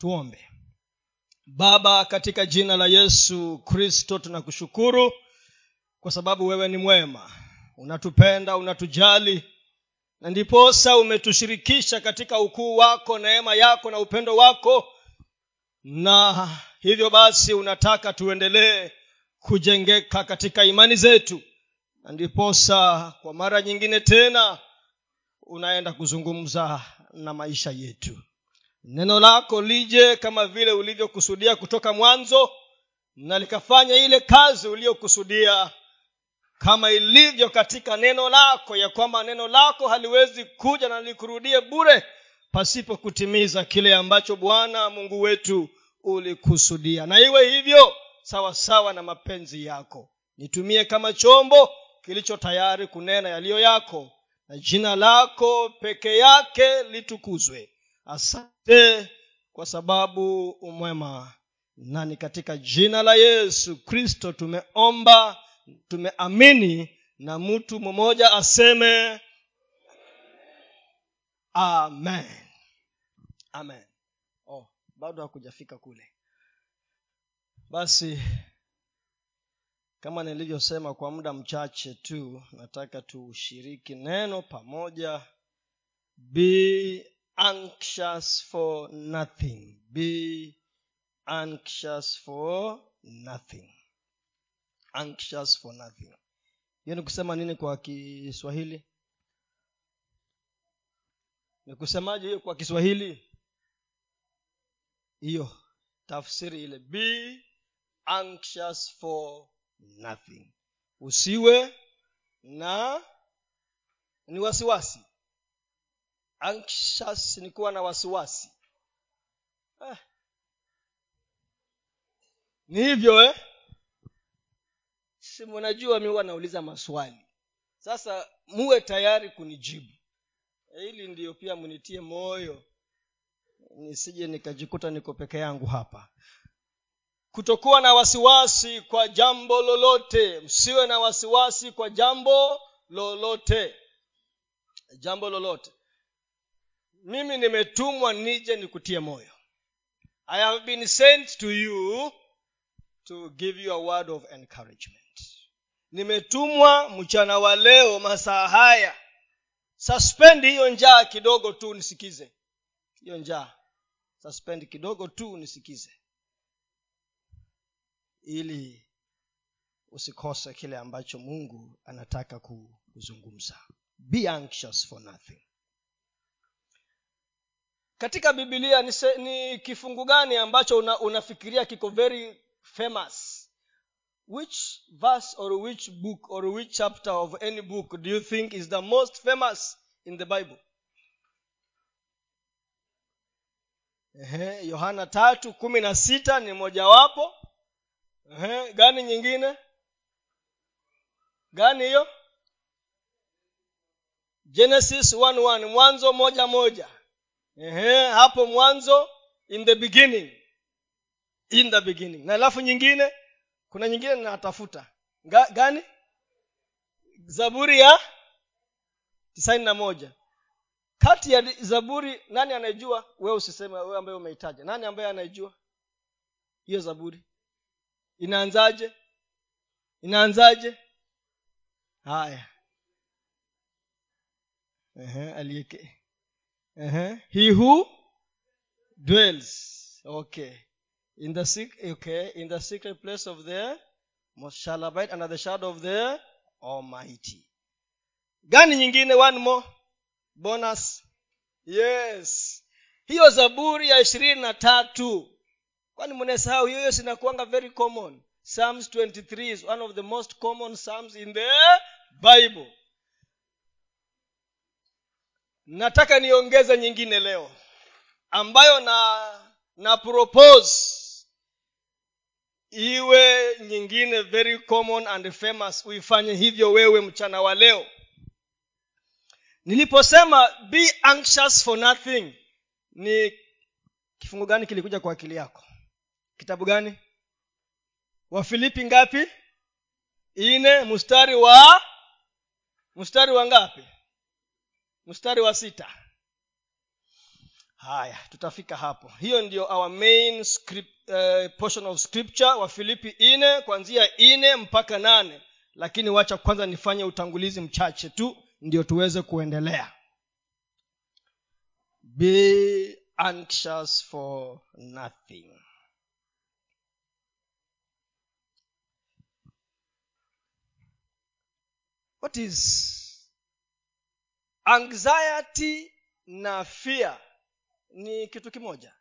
tuombe. Baba katika jina la yesu kristo tunakushukuru kwa sababu wewe ni mwema. Unatupenda unatujali na ndiposa umetushirikisha katika ukuu wako neema yako na upendo wako. Na hivyo basi unataka tuendelee kujengeka katika imani zetu. Na ndiposa kwa mara nyingine tena unaenda kuzungumza na maisha yetu neno lako lije kama vile ulivyokusudia kutoka mwanzo na likafanya ile kazi uliyokusudia. Kama ilivyo katika neno lako ya kwamba neno lako haliwezi kuja na likurudie bure pasipo kutimiza kile ambacho bwana mungu wetu ulikusudia. Na iwe hivyo sawa sawa na mapenzi yako. Nitumie kama chombo kilicho tayari kunena yaliyo yako na jina lako peke yake litukuzwe asante kwa sababu umwema. Na ni katika jina la yesu kristo tumeomba tumeamini na mtu mmoja aseme amen. Amen. Oh, bado hakujafika kule. Basi kama nilivyosema kwa muda mchache tu nataka tushiriki neno pamoja. Be anxious for nothing. Be anxious for nothing. Anxious for nothing. Hiyo ni kusema nini kwa kiswahili? Ni kusemaje hiyo kwa kiswahili? Hiyo tafsiri ile. Be anxious for nothing. Usiwe na ni wasiwasi anxious ni kuwa na wasiwasi. Eh. ni hivyo eh? si mnajua mi huwa nauliza maswali. Sasa muwe tayari kunijibu. Hili ndiyo pia mnitie moyo nisije nikajikuta niko peke yangu hapa. Kutokuwa na wasiwasi kwa jambo lolote msiwe na wasiwasi kwa jambo lolote. Jambo lolote mimi nimetumwa nije nikutie moyo. I have been sent to you to give you a word of encouragement. Nimetumwa mchana wa leo masaa haya. Suspend hiyo njaa kidogo tu nisikize. Hiyo njaa. Suspend kidogo tu nisikize. Ili usikose kile ambacho mungu anataka kuzungumza. Be anxious for nothing katika bibilia ni, ni kifungu gani ambacho una, unafikiria kiko very famous? Which verse or which book or which chapter of any book do you think is the most famous in the bible? Yohana tatu kumi na sita ni mojawapo. Gani nyingine? Gani hiyo? Genesis 1 mwanzo moja moja Ehe, hapo mwanzo in the beginning. In the beginning. Na alafu nyingine kuna nyingine natafuta. Ga, gani? Zaburi ya tisaini na moja. Kati ya zaburi nani anayejua? Wewe usiseme wewe ambaye umeitaja. Nani ambaye anayejua hiyo zaburi? Inaanzaje? Inaanzaje? Haya. Aliyeke uh-huh. he who dwells. Okay. In the okay in the secret place of the most shall abide under the shadow of the almighty. Gani nyingine? One more. Bonus. Yes. Hiyo zaburi ya ishirini na tatu. Kwani mnasahau hiyo sinakuanga very common. Psalms 23 is one of the most common psalms in the bible nataka niongeze nyingine leo ambayo na na propose iwe nyingine very common and famous uifanye hivyo wewe mchana wa leo. Niliposema be anxious for nothing ni kifungu gani kilikuja kwa akili yako? Kitabu gani? Wafilipi ngapi? Ine mstari wa mstari wa ngapi mstari wa sita. Haya tutafika hapo. Hiyo ndio our main script, uh, portion of scripture wa filipi ine kuanzia ine mpaka nane. Lakini wacha kwanza nifanye utangulizi mchache tu ndio tuweze kuendelea. Be anxious for nothing. What is anxiety na fear ni kitu kimoja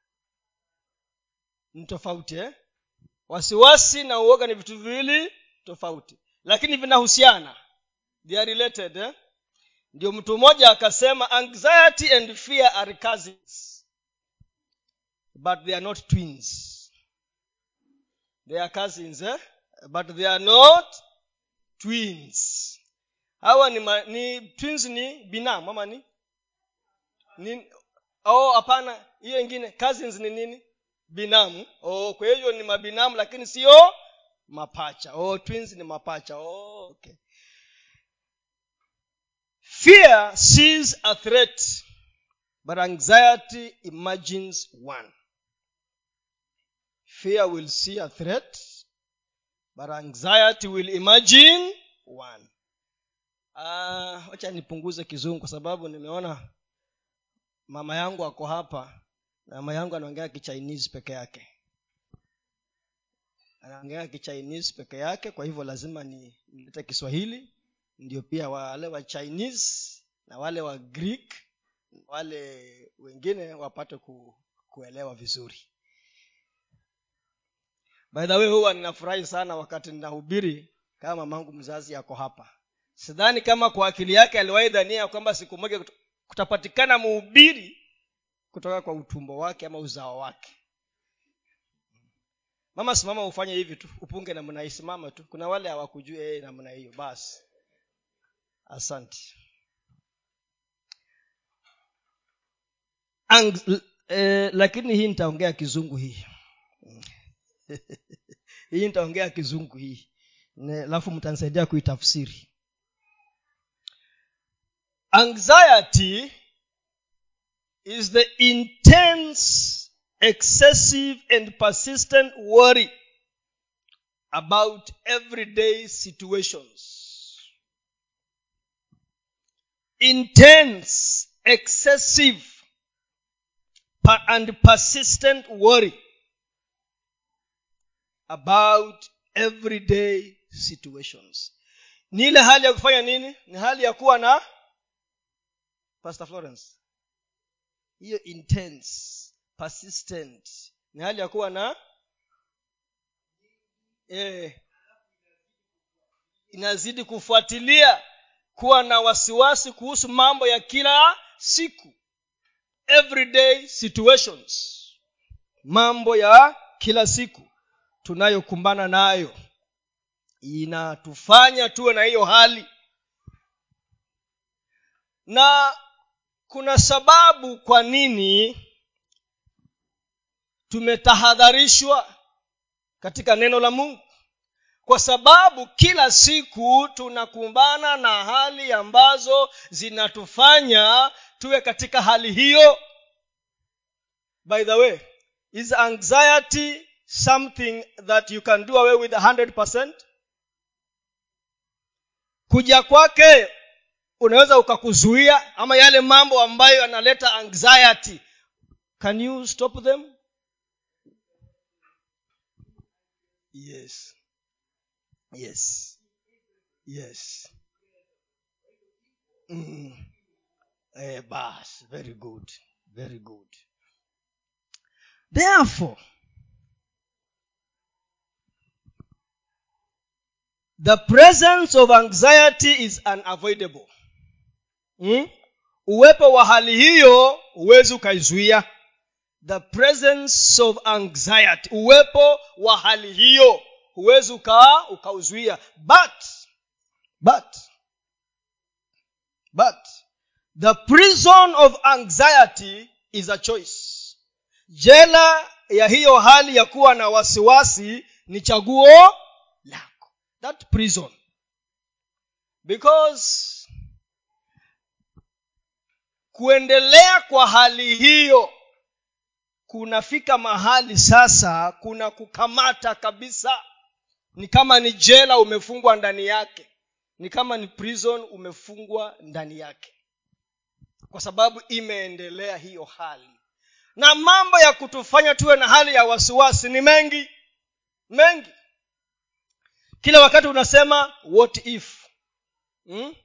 ni tofauti eh? wasiwasi na uoga ni vitu viwili tofauti lakini vinahusiana they are related eh? ndio mtu mmoja akasema anxiety and fear are cousins but they are not twins they are cousins eh? but they are not twins hawa ni, ma, ni twins ni binamu ama ni, ni oh hiyo ingine cousins ni nini? Binamu. Oh kwa hiyo ni mabinamu lakini sio mapacha. Oh twins ni mapacha. Oh, okay. Fear sees a threat but anxiety imagines one. Fear will see a threat but anxiety will imagine one wacha uh, nipunguze kizungu kwa sababu nimeona mama yangu ako hapa na mama yangu anaongea kichinese peke yake. Anaongea kichinese peke yake kwa hivyo lazima nilete kiswahili. Ndio pia wale wa chinese na wale wa greek wale wengine wapate ku, kuelewa vizuri. By the way huwa ninafurahi sana wakati ninahubiri kama mamangu mzazi yako hapa sidhani kama kwa akili yake aliwahi dhania kwamba siku moja kutapatikana muubiri kutoka kwa utumbo wake ama uzao wake. Mama simama ufanye hivi tu upunge namna hii simama tu. Kuna wale hawakujua yeye namna hiyo basi. Asante. Ang, eh, lakini hii nitaongea kizungu hii. Hii nitaongea kizungu hii. Alafu mtanisaidia kuitafsiri anxiety is the intense excessive and persistent worry about everyday situations. Intense excessive and persistent worry about everyday situations. Ni ile hali ya kufanya nini? Ni hali ya kuwa na pastor florence hiyo intense persistent ni hali ya kuwa na eh, inazidi kufuatilia kuwa na wasiwasi kuhusu mambo ya kila siku. Everyday situations. Mambo ya kila siku tunayokumbana nayo. Inatufanya tuwe na hiyo hali. Na kuna sababu kwa nini tumetahadharishwa katika neno la mungu? Kwa sababu kila siku tunakumbana na hali ambazo zinatufanya tuwe katika hali hiyo. By the way is anxiety something that you can do away with 100% kuja kwake unaweza ukakuzuia ama yale mambo ambayo yanaleta anxiety. Can you stop them? Yes. Yes. Yes. Mm. eh, bas very good. Very good. Therefore the presence of anxiety is unavoidable hmm? uwepo wa hali hiyo huwezi ukaizuia. The presence of anxiety uwepo wa hali hiyo huwezi ukaa ukauzuia. But but but the prison of anxiety is a choice. Jela ya hiyo hali ya kuwa na wasiwasi ni chaguo lako. That prison. Because kuendelea kwa hali hiyo kunafika mahali sasa kuna kukamata kabisa. Ni kama ni jela umefungwa ndani yake ni kama ni prison umefungwa ndani yake kwa sababu imeendelea hiyo hali. Na mambo ya kutufanya tuwe na hali ya wasiwasi ni mengi mengi. Kila wakati unasema what if? Hmm?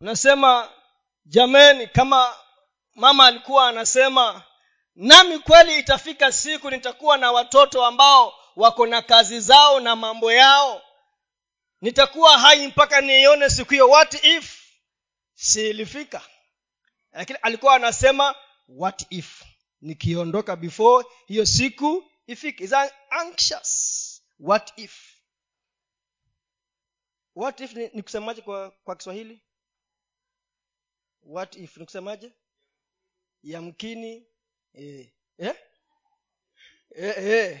unasema jameni kama mama alikuwa anasema nami kweli itafika siku nitakuwa na watoto ambao wako na kazi zao na mambo yao. Nitakuwa hai mpaka niione siku hiyo. What if si ilifika lakini alikuwa anasema what if nikiondoka before hiyo siku ifike? Is anxious. What if? What if ni, ni kusemaje kwa, kwa kiswahili what if nikusemaje yamkini eh. Eh? Eh, eh.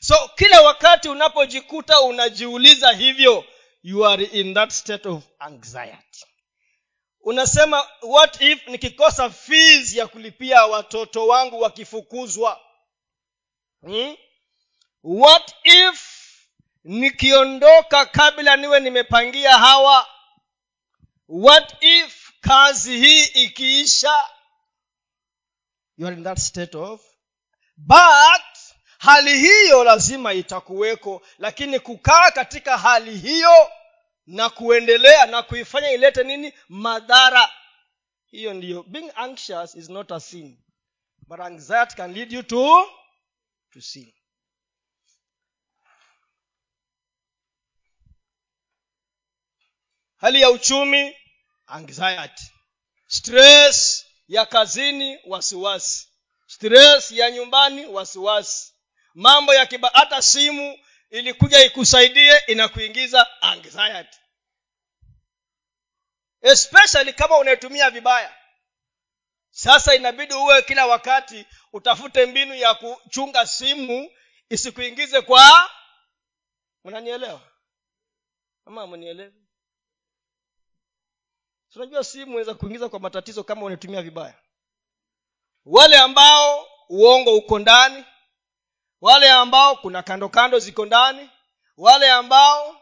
so kila wakati unapojikuta unajiuliza hivyo you are in that state of anxiety unasema what if nikikosa fees ya kulipia watoto wangu wakifukuzwa hmm? what if nikiondoka kabla niwe nimepangia hawa what if kazi hii ikiisha? You are in that state of? But hali hiyo lazima itakuweko lakini kukaa katika hali hiyo na kuendelea na kuifanya ilete nini? Madhara. Hiyo ndiyo. Being anxious is not a sin. But anxiety can lead you to to sin hali ya uchumi anxiety. Stress ya kazini wasiwasi. Stress ya nyumbani wasiwasi. Mambo ya kiba hata simu ilikuja ikusaidie inakuingiza anxiety. Especially kama unaitumia vibaya. Sasa inabidi uwe kila wakati utafute mbinu ya kuchunga simu isikuingize kwa mnanielewa? Ama mnielewi unajua simu inaweza kuingiza kwa matatizo kama unaitumia vibaya. Wale ambao uongo uko ndani wale ambao kuna kando kando ziko ndani wale ambao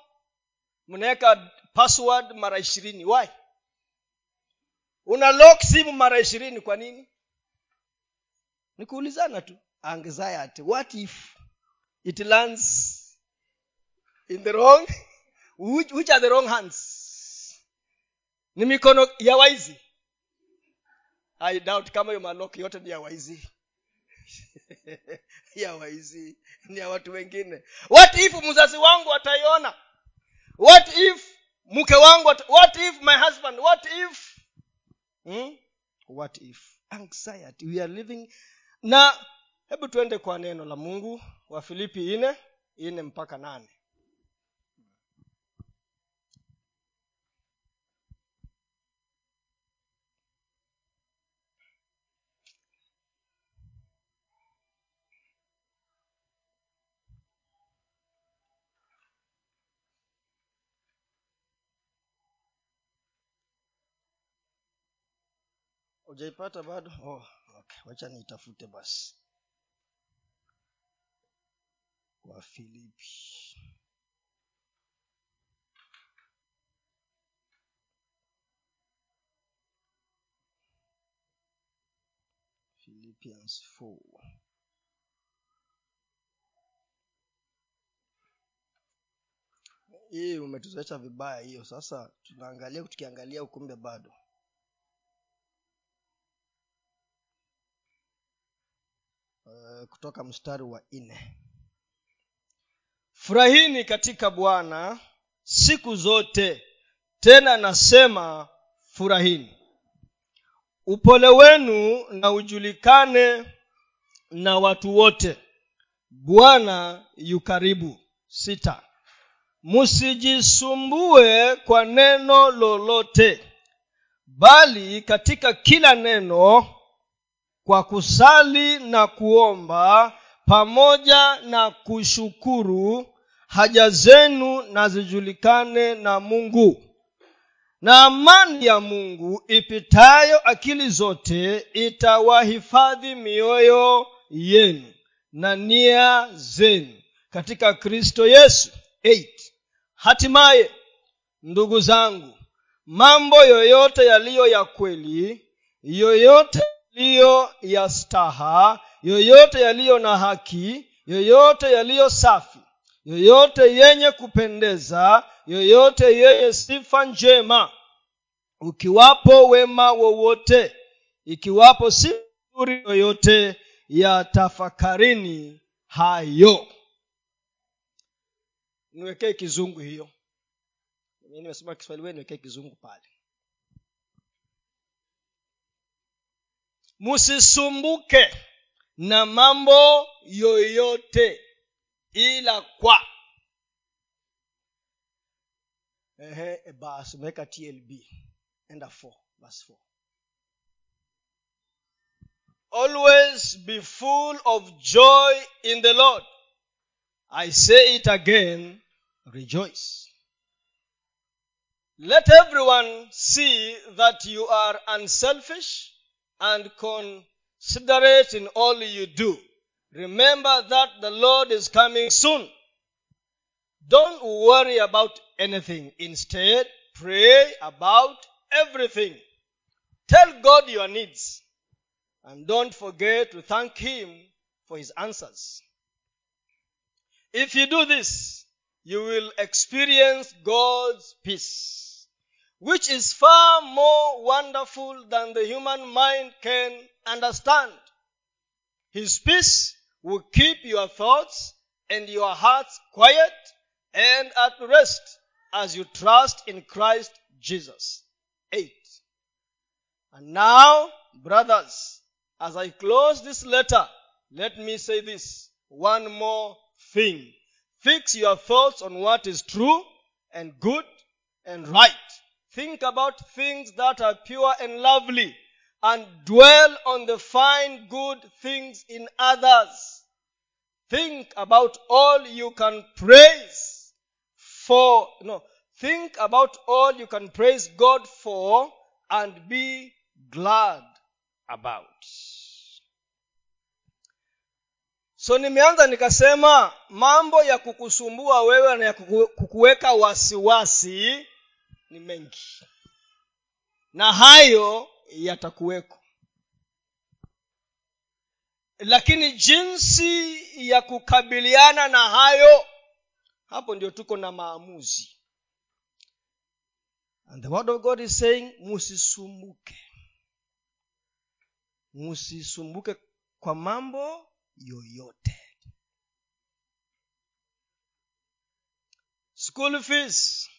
mnaweka password mara ishirini why? Una lock simu mara ishirini kwa nini? Ni kuulizana tu anxiety what if it lands in the wrong which, which are the wrong hands ni mikono ya waizi. I doubt kama hiyo maloki yote ni ya waizi. Ya waizi. Ni ya watu wengine. What if mzazi wangu ataiona? What if mke wangu at, what if my husband? What if? Hmm? what if? Anxiety. We are living. Na hebu tuende kwa neno la mungu wa filipi ine ine mpaka nane ujaipata bado? Oh, okay. wacha niitafute basi. Wa filipi. Philippians 4 hii umetuzoesha vibaya hiyo. Sasa tunaangalia tukiangalia ukumbe bado uh, kutoka mstari wa nne. Furahini katika bwana siku zote tena nasema furahini. Upole wenu na ujulikane na watu wote. Bwana yu karibu. Sita. Msijisumbue kwa neno lolote bali katika kila neno kwa kusali na kuomba pamoja na kushukuru haja zenu na zijulikane na mungu. Na amani ya mungu ipitayo akili zote itawahifadhi mioyo yenu na nia zenu katika kristo yesu. 8 hatimaye ndugu zangu mambo yoyote yaliyo ya kweli yoyote yaliyo ya staha yoyote yaliyo na haki yoyote yaliyo safi yoyote yenye kupendeza yoyote yenye sifa njema ukiwapo wema wowote ikiwapo si nzuri yoyote ya tafakarini hayo. Niwekee kizungu hiyo. Mimi nimesoma kiswahili niwekee kizungu pale msisumbuke na mambo yoyote ila kwa. Ehe eh, basi umeweka tlb enda 4 verse 4 always be full of joy in the lord. I say it again rejoice. Let everyone see that you are unselfish and considerate in all you do. Remember that the lord is coming soon. Don't worry about anything. Instead pray about everything. Tell god your needs. And don't forget to thank him for his answers. If you do this you will experience god's peace which is far more wonderful than the human mind can understand his peace will keep your thoughts and your hearts quiet and at rest as you trust in Christ Jesus. 8. And now, brothers, as I close this letter, let me say this one more thing. Fix your thoughts on what is true and good and right. Think about things that are pure and lovely and dwell on the fine good things in others. Think about all you can praise for, no, think about all you can praise God for and be glad about. So nimeanza nikasema mambo ya kukusumbua wewe na ya kuku, kukuweka wasiwasi ni mengi. Na hayo yatakuweko. Lakini jinsi ya kukabiliana na hayo hapo ndio tuko na maamuzi. And the word of god is saying musisumbuke. Musisumbuke kwa mambo yoyote. School fees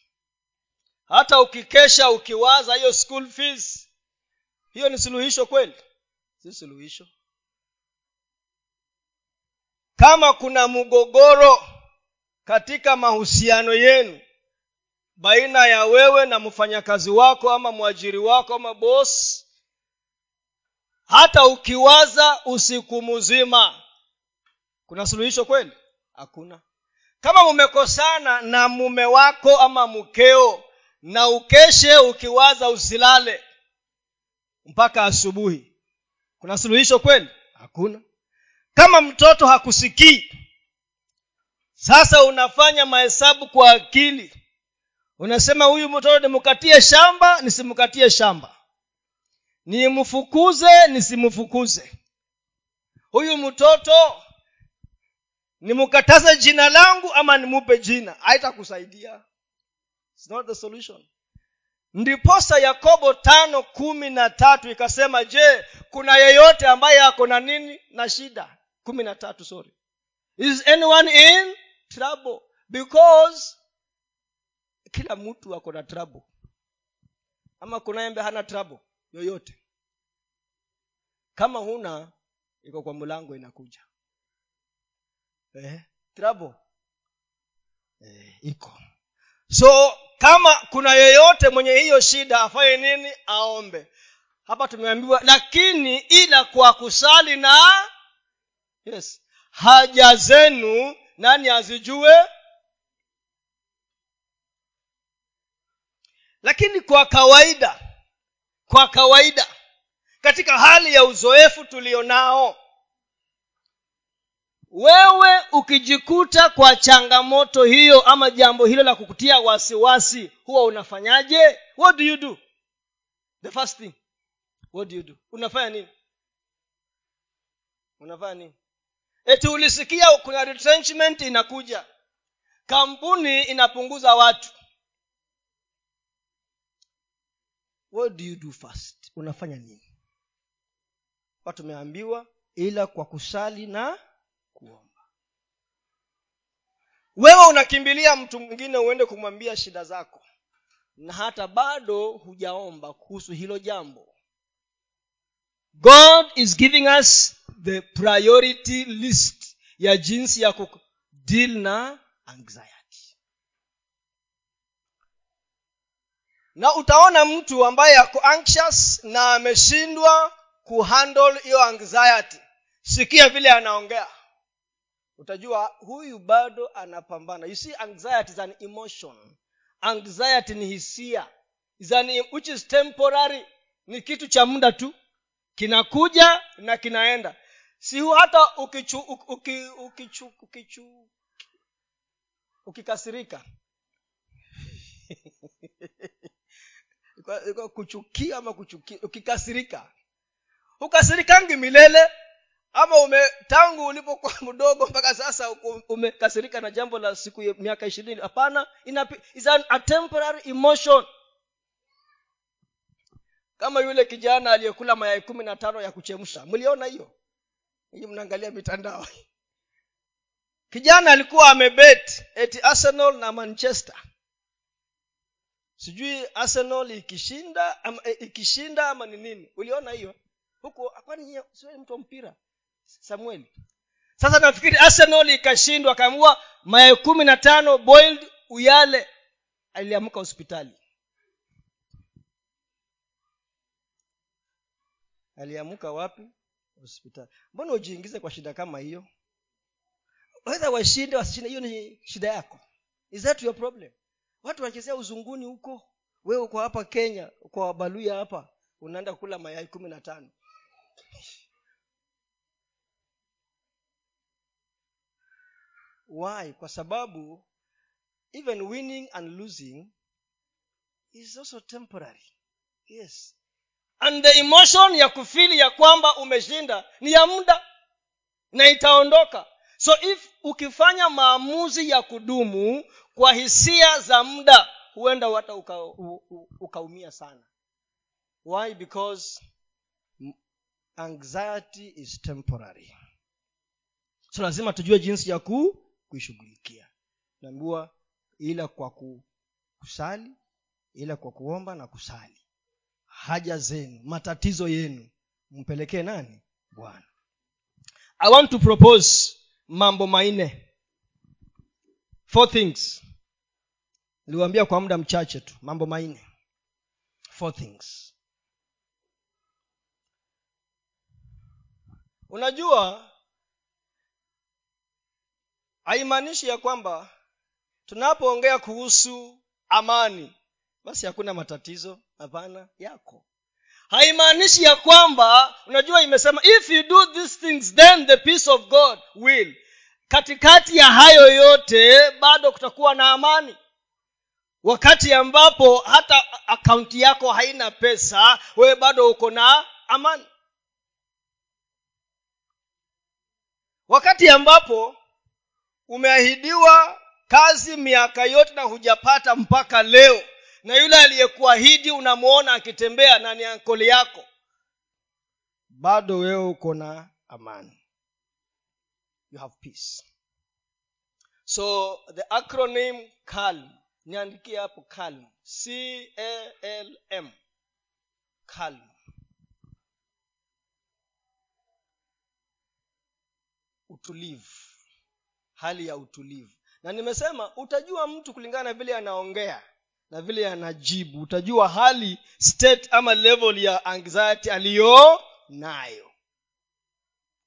hata ukikesha ukiwaza hiyo school fees hiyo ni suluhisho kweli? Si suluhisho. Kama kuna mgogoro katika mahusiano yenu baina ya wewe na mfanyakazi wako ama mwajiri wako ama bosi hata ukiwaza usiku mzima kuna suluhisho kweli? Hakuna. Kama mumekosana na mume wako ama mkeo na ukeshe ukiwaza usilale mpaka asubuhi. Kuna suluhisho kweli? Hakuna. Kama mtoto hakusikii sasa unafanya mahesabu kwa akili. Unasema huyu mtoto nimkatie shamba nisimkatie shamba. Nimfukuze nisimfukuze huyu mtoto nimkataze jina langu ama nimupe jina? Haitakusaidia It's not the solution. Ndiposa yakobo tano kumi na tatu ikasema je kuna yeyote ambaye ako na nini na shida? Kumi na tatu sorry. Is anyone in trouble? Because kila mtu ako na trouble. Ama kuna embe hana trouble? Yoyote. Kama huna iko kwa mlango inakuja. Eh, trouble. Eh, iko so kama kuna yeyote mwenye hiyo shida afanye nini? Aombe. Hapa tumeambiwa lakini ila kwa kusali na yes. Haja zenu nani azijue? Lakini kwa kawaida kwa kawaida katika hali ya uzoefu tulionao wewe ukijikuta kwa changamoto hiyo ama jambo hilo la kukutia wasiwasi huwa unafanyaje? What do you do? The first thing. What do you do? Unafanya nini? Unafanya nini? Eti ulisikia kuna retrenchment inakuja. Kampuni inapunguza watu. What do you do first? Unafanya nini? Watu tumeambiwa ila kwa kusali na kuomba. Wewe unakimbilia mtu mwingine uende kumwambia shida zako na hata bado hujaomba kuhusu hilo jambo. God is giving us the priority list ya jinsi ya kudeal na anxiety. Na utaona mtu ambaye ako anxious na ameshindwa kuhandle hiyo anxiety. Sikia vile anaongea utajua huyu bado anapambana. You see anxiety is an emotion. Anxiety ni hisia. Is an, which is temporary. Ni kitu cha muda tu. Kinakuja na kinaenda. Si hata ukichu, uki, ukichu, ukichu, ukikasirika. Kuchukia ama kuchukia ukikasirika. Hukasirikangi milele ama ume tangu ulipokuwa mdogo mpaka sasa umekasirika na jambo la siku ya miaka ishirini. Hapana a temporary emotion. Kama yule kijana aliyekula mayai kumi na tano ya kuchemsha. Mliona hiyo? Hii mnaangalia mitandao. Kijana alikuwa amebet eti arsenal na manchester. Sijui arsenal ikishinda ama, eh, ikishinda ama ni nini. Uliona hiyo? Huku kwani mtu wa mpira samueli sasa nafikiri arsenal ikashindwa akaamua mayai kumi na tano boiled uyale aliamka hospitali. Aliamka wapi? Hospitali. Mbona ujiingize kwa shida kama hiyo? Wedha washinde wasishinde hiyo ni shida yako. Is that your problem? Watu wanachezea uzunguni huko wewe uko hapa kenya kwa wabaluya hapa unaenda kula mayai kumi na tano why? Kwa sababu even winning and losing is also temporary. Yes. And the emotion ya kufili ya kwamba umeshinda ni ya muda na itaondoka. So if ukifanya maamuzi ya kudumu kwa hisia za muda huenda hata uka, ukaumia sana. Why? Because anxiety is temporary. So lazima tujue jinsi ya ku kuishughulikia. Naambiwa ila kwa ku, kusali ila kwa kuomba na kusali. Haja zenu matatizo yenu mpelekee nani? Bwana. I want to propose mambo manne. Four things. Niliwaambia kwa muda mchache tu mambo manne. Four things. Unajua haimaanishi ya kwamba tunapoongea kuhusu amani basi hakuna matatizo hapana yako. Haimaanishi ya kwamba unajua imesema if you do these things then the peace of god will. Katikati ya hayo yote bado kutakuwa na amani. Wakati ambapo hata akaunti yako haina pesa wewe bado uko na amani. Wakati ambapo umeahidiwa kazi miaka yote na hujapata mpaka leo. Na yule aliyekuahidi unamwona akitembea na ni ankoli yako. Bado wewe uko na amani. You have peace. So the acronym calm niandikie hapo calm. C a l m. Calm. Utulivu hali ya utulivu. Na nimesema utajua mtu kulingana na vile anaongea na vile anajibu. Utajua hali state ama level ya anxiety aliyo nayo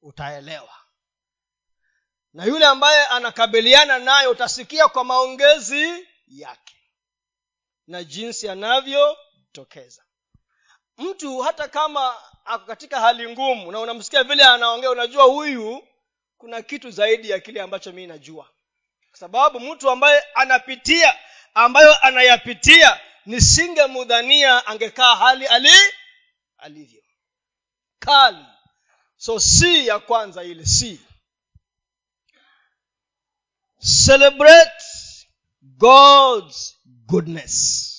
utaelewa. Na yule ambaye anakabiliana nayo utasikia kwa maongezi yake na jinsi anavyotokeza mtu hata kama ako katika hali ngumu na unamsikia vile anaongea unajua huyu kuna kitu zaidi ya kile ambacho mii najua. Kwa sababu mtu ambaye anapitia ambayo anayapitia nisingemudhania angekaa hali ali alivyo. Kali. So si ya kwanza ile si. Celebrate god's goodness.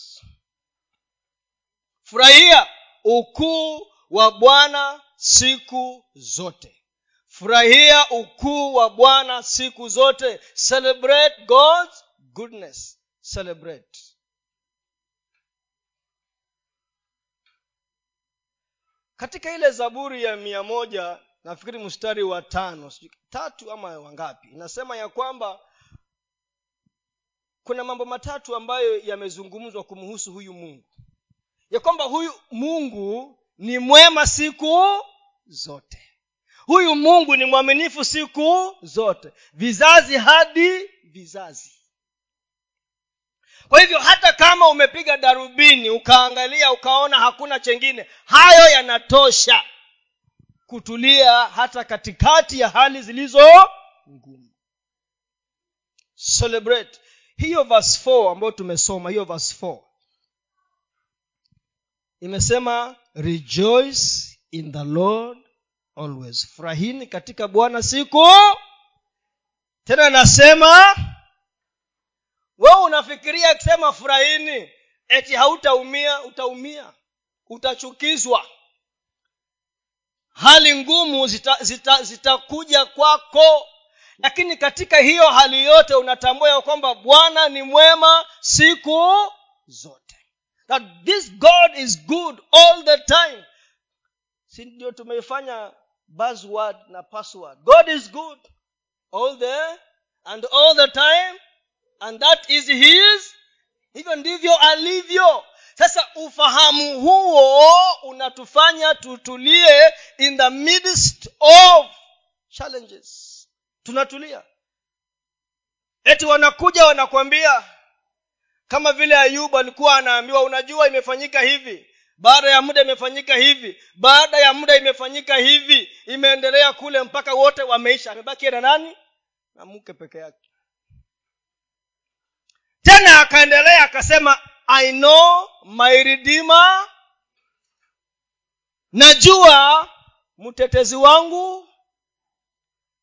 Furahia ukuu wa bwana siku zote furahia ukuu wa bwana siku zote. Celebrate god's goodness. Celebrate. Katika ile zaburi ya mia moja nafikiri mstari wa tano tatu ama wangapi inasema ya kwamba kuna mambo matatu ambayo yamezungumzwa kumhusu huyu mungu. Ya kwamba huyu mungu ni mwema siku zote huyu mungu ni mwaminifu siku zote. Vizazi hadi vizazi. Kwa hivyo hata kama umepiga darubini ukaangalia ukaona hakuna chengine hayo yanatosha kutulia hata katikati ya hali zilizo ngumu. Celebrate. Hiyo verse 4 ambayo tumesoma hiyo verse 4 imesema rejoice in the lord always. Furahini katika bwana siku. Tena nasema wewe unafikiria akisema furahini eti hautaumia utaumia utachukizwa. Hali ngumu zitakuja zita, zita, kwako. Lakini katika hiyo hali yote unatambua kwamba bwana ni mwema siku zote. That this god is good all the time. Si ndio tumeifanya buzzword na password. God is good all there and all the time and that is his. Hivyo ndivyo alivyo. Sasa ufahamu huo unatufanya tutulie in the midst of challenges. Tunatulia. Eti wanakuja wanakwambia kama vile ayubu alikuwa anaambiwa unajua imefanyika hivi baada ya muda imefanyika hivi baada ya muda imefanyika hivi imeendelea kule mpaka wote wameisha. Amebaki na nani? Na mke peke yake. Tena akaendelea akasema i know my redeemer. Najua mtetezi wangu.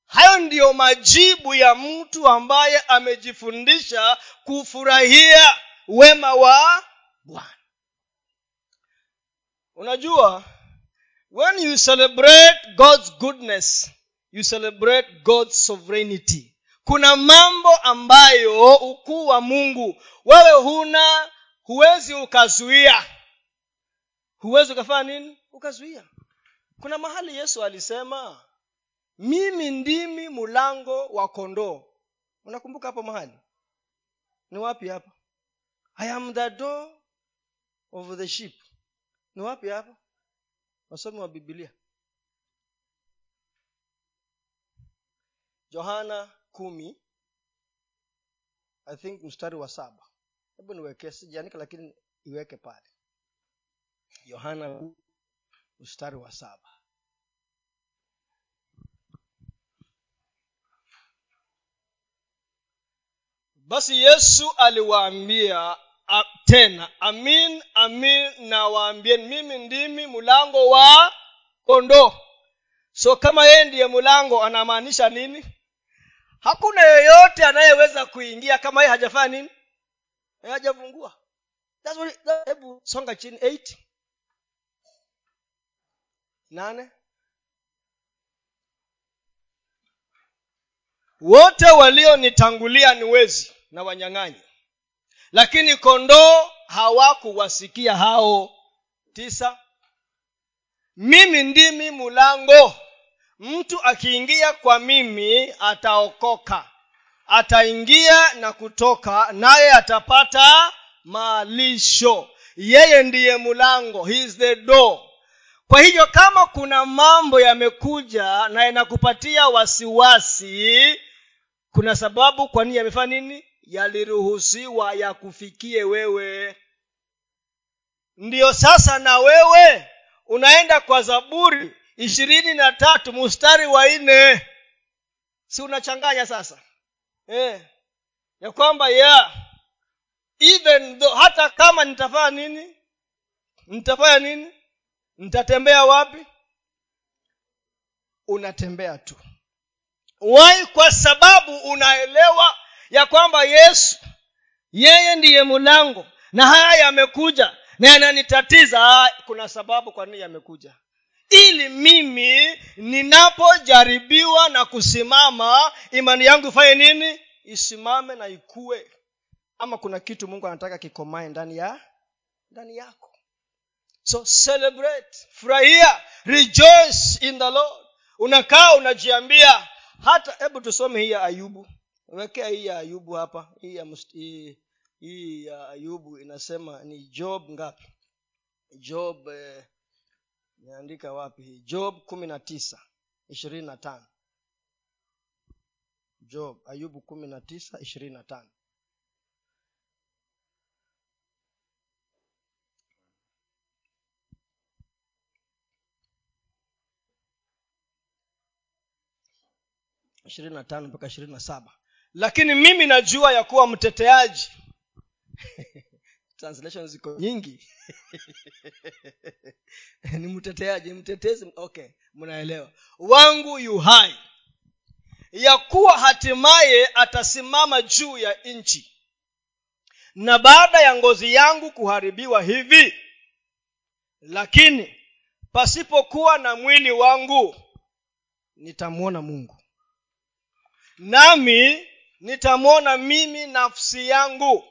Hayo ndiyo majibu ya mtu ambaye amejifundisha kufurahia wema wa bwana unajua when you celebrate god's goodness you celebrate god's sovereignty. Kuna mambo ambayo ukuu wa mungu wewe huna huwezi ukazuia. Huwezi ukafanya nini? Ukazuia. Kuna mahali yesu alisema mimi ndimi mlango wa kondoo. Unakumbuka hapo mahali? Ni wapi hapa i am the door of the sheep ni wapi hapa wasomi wa bibilia johana kumi i think mstari wa saba. Hebu niwekee sijaandika lakini iweke pale. Yohana mstari wa saba. Basi yesu aliwaambia a, tena amin amin nawaambieni mimi ndimi mlango wa kondoo. So kama yeye ndiye mlango anamaanisha nini? Hakuna yeyote anayeweza kuingia kama yeye hajafanya nini? Hajafungua. Hebu songa chini. Eight. Nane. Wote walionitangulia ni wezi na wanyang'anyi lakini kondoo hawakuwasikia hao tisa. Mimi ndimi mulango. Mtu akiingia kwa mimi ataokoka. Ataingia na kutoka naye atapata malisho. Yeye ndiye mulango. He is the door. Kwa hivyo kama kuna mambo yamekuja na yanakupatia wasiwasi kuna sababu kwa nini yamefanya nini yaliruhusiwa yakufikie wewe. Ndiyo sasa na wewe unaenda kwa zaburi ishirini na tatu mstari wa nne. Si unachanganya sasa? Eh, ya kwamba yeah even though, hata kama nitafanya nini? Nitafanya nini? Nitatembea wapi? Unatembea tu. Wai kwa sababu unaelewa ya kwamba yesu yeye ndiye mlango na haya yamekuja na yananitatiza. Kuna sababu kwa nini yamekuja? Ili mimi ninapojaribiwa na kusimama imani yangu ifanye nini? Isimame na ikue. Ama kuna kitu mungu anataka kikomae ndani ya ndani yako. So celebrate furahia rejoice in the lord. Unakaa unajiambia hata hebu tusome hii ayubu wekea hii ya ayubu hapa. Hii ya, hii, hii ya ayubu inasema ni job ngapi? Job eh, niandika wapi hii? Job kumi na tisa ishirini na tano. Job ayubu kumi na tisa ishirini na tano. ishirini na tano mpaka ishirini na saba lakini mimi najua ya kuwa mteteaji. Translation ziko nyingi. Ni mteteaji mtetezi okay mnaelewa. Wangu yu hai. Ya kuwa hatimaye atasimama juu ya nchi. Na baada ya ngozi yangu kuharibiwa hivi lakini pasipokuwa na mwili wangu nitamwona mungu. Nami nitamwona mimi nafsi yangu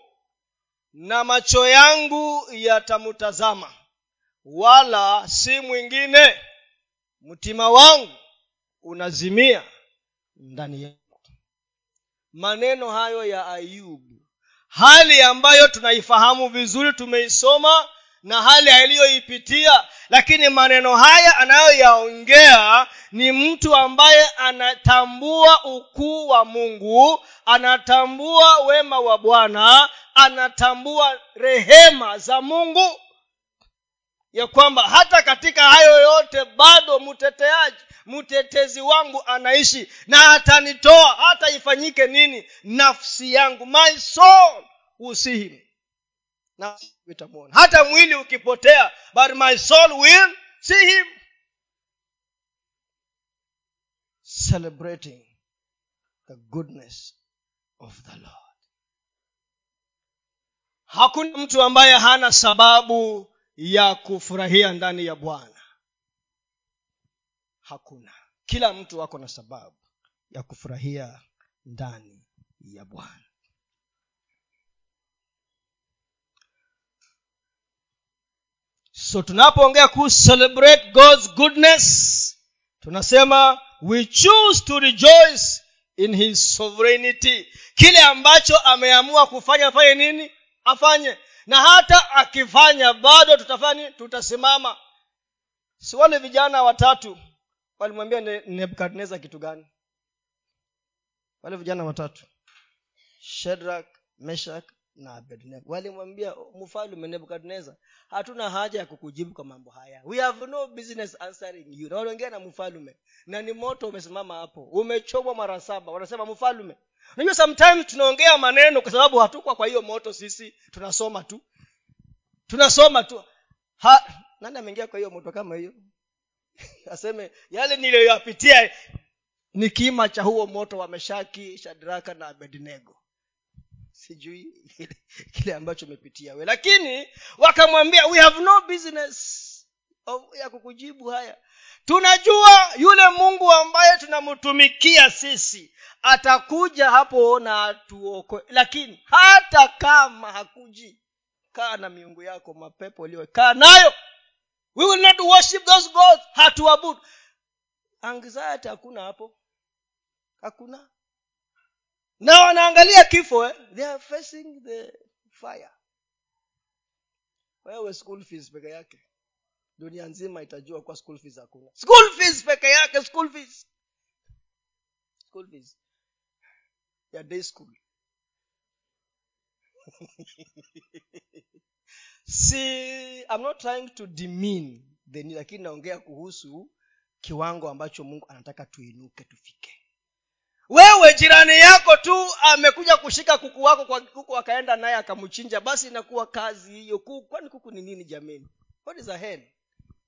na macho yangu yatamtazama wala si mwingine. Mtima wangu unazimia ndani yangu. Maneno hayo ya ayubu hali ambayo tunaifahamu vizuri tumeisoma na hali aliyoipitia lakini maneno haya anayoyaongea ni mtu ambaye anatambua ukuu wa mungu anatambua wema wa bwana anatambua rehema za mungu. Ya kwamba hata katika hayo yote bado mteteaji mtetezi wangu anaishi na atanitoa hata ifanyike nini? Nafsi yangu my soul usihim nafsi itamwona hata mwili ukipotea but my soul will see him celebrating the goodness of the lord. Hakuna mtu ambaye hana sababu ya kufurahia ndani ya bwana. Hakuna. Kila mtu ako na sababu ya kufurahia ndani ya bwana. So tunapoongea ku celebrate god's goodness tunasema we choose to rejoice in his sovereignty. Kile ambacho ameamua kufanya afanye nini? Afanye. Na hata akifanya bado tutafanya tutasimama. Si wale vijana watatu walimwambia nebukadnezar kitu gani. Wale vijana watatu. Shedrak meshak na abednego. Walimwambia mfalume Nebukadneza, hatuna haja ya kukujibu kwa mambo haya. We have no business answering you. Na waliongea na mfalume na ni moto umesimama hapo. Umechomwa mara saba. Wanasema mfalume unajua sometimes tunaongea maneno kwa sababu hatukwa kwa hiyo moto sisi. Tunasoma tu. Tunasoma tu. Ha, nani ameingia kwa hiyo moto kama hiyo? Aseme yale niliyoyapitia ni kima cha huo moto wa meshaki shadraka na abednego sijui kile ambacho umepitia we lakini wakamwambia we have no business of, ya kukujibu haya. Tunajua yule mungu ambaye tunamtumikia sisi atakuja hapo na atuokoe. Lakini hata kama hakuji kaa na miungu yako mapepo uliyokaa nayo we will not worship those gods. Hatuabudu. Anxiety hakuna hapo. Hakuna na wanaangalia kifo eh? they are facing the fire. Wewe school fees peke yake. Dunia nzima itajua kuwa school fees hakuna. School fees peke yake school fees. School fees. Ya day school. See I'm not trying to demean the lakini naongea kuhusu kiwango ambacho mungu anataka tuinuke tufike wewe jirani yako tu amekuja kushika kuku wako kwa kuku akaenda naye akamchinja basi inakuwa kazi hiyo. Kuku kwani kuku ni nini jamini what is a hen?